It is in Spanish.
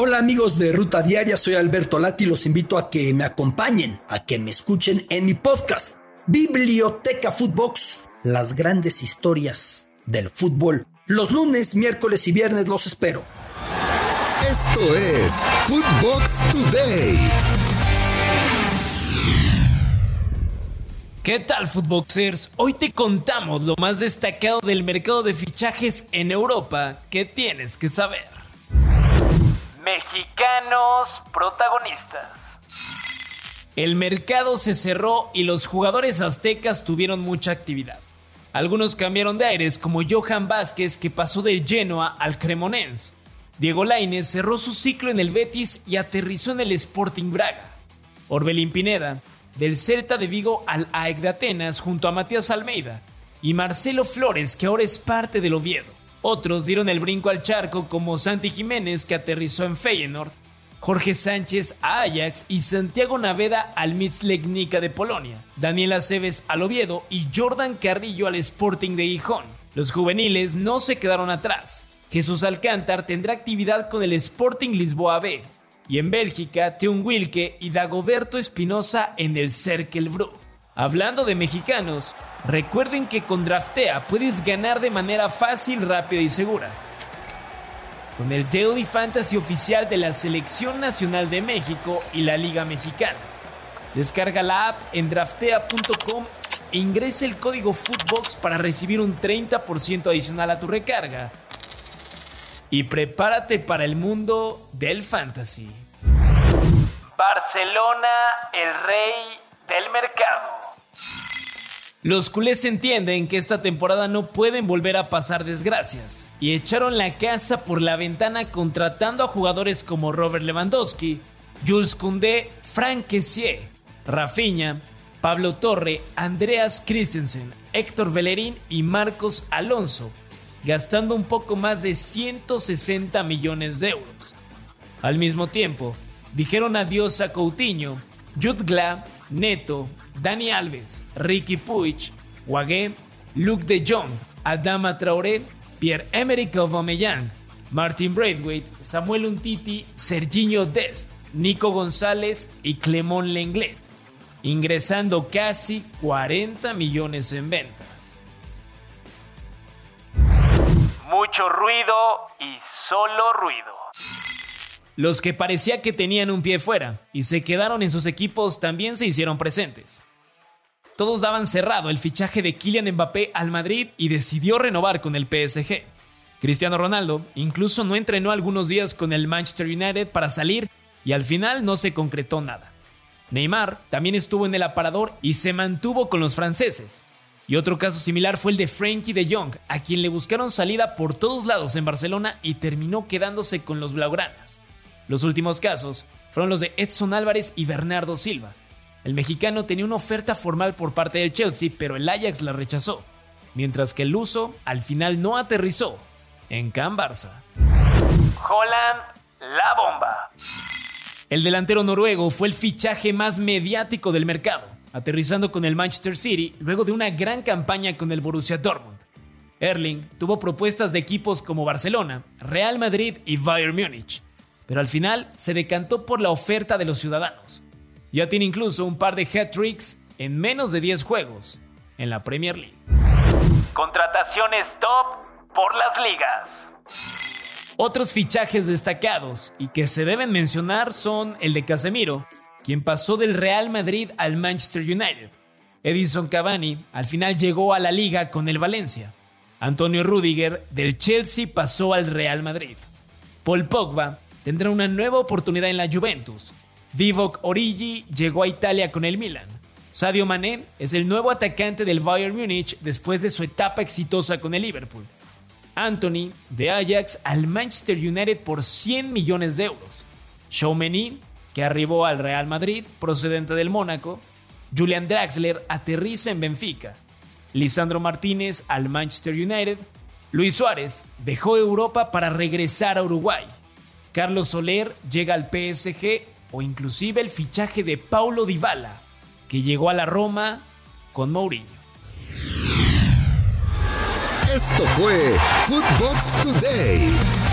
Hola amigos de Ruta Diaria, soy Alberto Lati y los invito a que me acompañen, a que me escuchen en mi podcast, Biblioteca Footbox, las grandes historias del fútbol. Los lunes, miércoles y viernes los espero. Esto es Footbox Today. ¿Qué tal, Footboxers? Hoy te contamos lo más destacado del mercado de fichajes en Europa que tienes que saber. Mexicanos protagonistas. El mercado se cerró y los jugadores aztecas tuvieron mucha actividad. Algunos cambiaron de aires como Johan Vázquez que pasó del Genoa al Cremonense. Diego Lainez cerró su ciclo en el Betis y aterrizó en el Sporting Braga. Orbelín Pineda del Celta de Vigo al AEK de Atenas junto a Matías Almeida y Marcelo Flores que ahora es parte del Oviedo. Otros dieron el brinco al charco como Santi Jiménez que aterrizó en Feyenoord, Jorge Sánchez a Ajax y Santiago Naveda al Mitzlegnica de Polonia, Daniel Aceves al Oviedo y Jordan Carrillo al Sporting de Gijón. Los juveniles no se quedaron atrás. Jesús Alcántar tendrá actividad con el Sporting Lisboa B y en Bélgica Teun Wilke y Dagoberto Espinosa en el Cercle Brugge. Hablando de mexicanos, recuerden que con Draftea puedes ganar de manera fácil, rápida y segura. Con el Daily Fantasy oficial de la Selección Nacional de México y la Liga Mexicana. Descarga la app en draftea.com e ingresa el código Footbox para recibir un 30% adicional a tu recarga. Y prepárate para el mundo del fantasy. Barcelona, el rey del mercado. Los culés entienden que esta temporada no pueden volver a pasar desgracias y echaron la casa por la ventana contratando a jugadores como Robert Lewandowski, Jules Koundé, Frank Kessier, Rafinha, Pablo Torre, Andreas Christensen, Héctor Bellerín y Marcos Alonso, gastando un poco más de 160 millones de euros. Al mismo tiempo, dijeron adiós a Coutinho, Jutgla, Neto, Dani Alves, Ricky Puig, Wagué, Luke de Jong, Adama Traoré, Pierre-Emerick Aubameyang, Martin Braithwaite, Samuel Untiti, Serginho Dest, Nico González y Clemón Lenglet, ingresando casi 40 millones en ventas. Mucho ruido y solo ruido. Los que parecía que tenían un pie fuera y se quedaron en sus equipos también se hicieron presentes. Todos daban cerrado el fichaje de Kylian Mbappé al Madrid y decidió renovar con el PSG. Cristiano Ronaldo incluso no entrenó algunos días con el Manchester United para salir y al final no se concretó nada. Neymar también estuvo en el aparador y se mantuvo con los franceses. Y otro caso similar fue el de Frankie de Jong, a quien le buscaron salida por todos lados en Barcelona y terminó quedándose con los blaugranas. Los últimos casos fueron los de Edson Álvarez y Bernardo Silva. El mexicano tenía una oferta formal por parte de Chelsea, pero el Ajax la rechazó, mientras que el luso al final no aterrizó en Can Barça. Holland, la bomba. El delantero noruego fue el fichaje más mediático del mercado, aterrizando con el Manchester City luego de una gran campaña con el Borussia Dortmund. Erling tuvo propuestas de equipos como Barcelona, Real Madrid y Bayern Múnich, pero al final se decantó por la oferta de los ciudadanos. Ya tiene incluso un par de hat-tricks en menos de 10 juegos en la Premier League. Contrataciones top por las ligas. Otros fichajes destacados y que se deben mencionar son el de Casemiro, quien pasó del Real Madrid al Manchester United. Edison Cavani al final llegó a la liga con el Valencia. Antonio Rudiger del Chelsea pasó al Real Madrid. Paul Pogba tendrá una nueva oportunidad en la Juventus. Divock Origi llegó a Italia con el Milan. Sadio Mané es el nuevo atacante del Bayern Múnich después de su etapa exitosa con el Liverpool. Anthony de Ajax al Manchester United por 100 millones de euros. Meni, que arribó al Real Madrid procedente del Mónaco. Julian Draxler aterriza en Benfica. Lisandro Martínez al Manchester United. Luis Suárez dejó Europa para regresar a Uruguay. Carlos Soler llega al PSG o inclusive el fichaje de Paulo Dybala, que llegó a la Roma con Mourinho. Esto fue Footbox Today.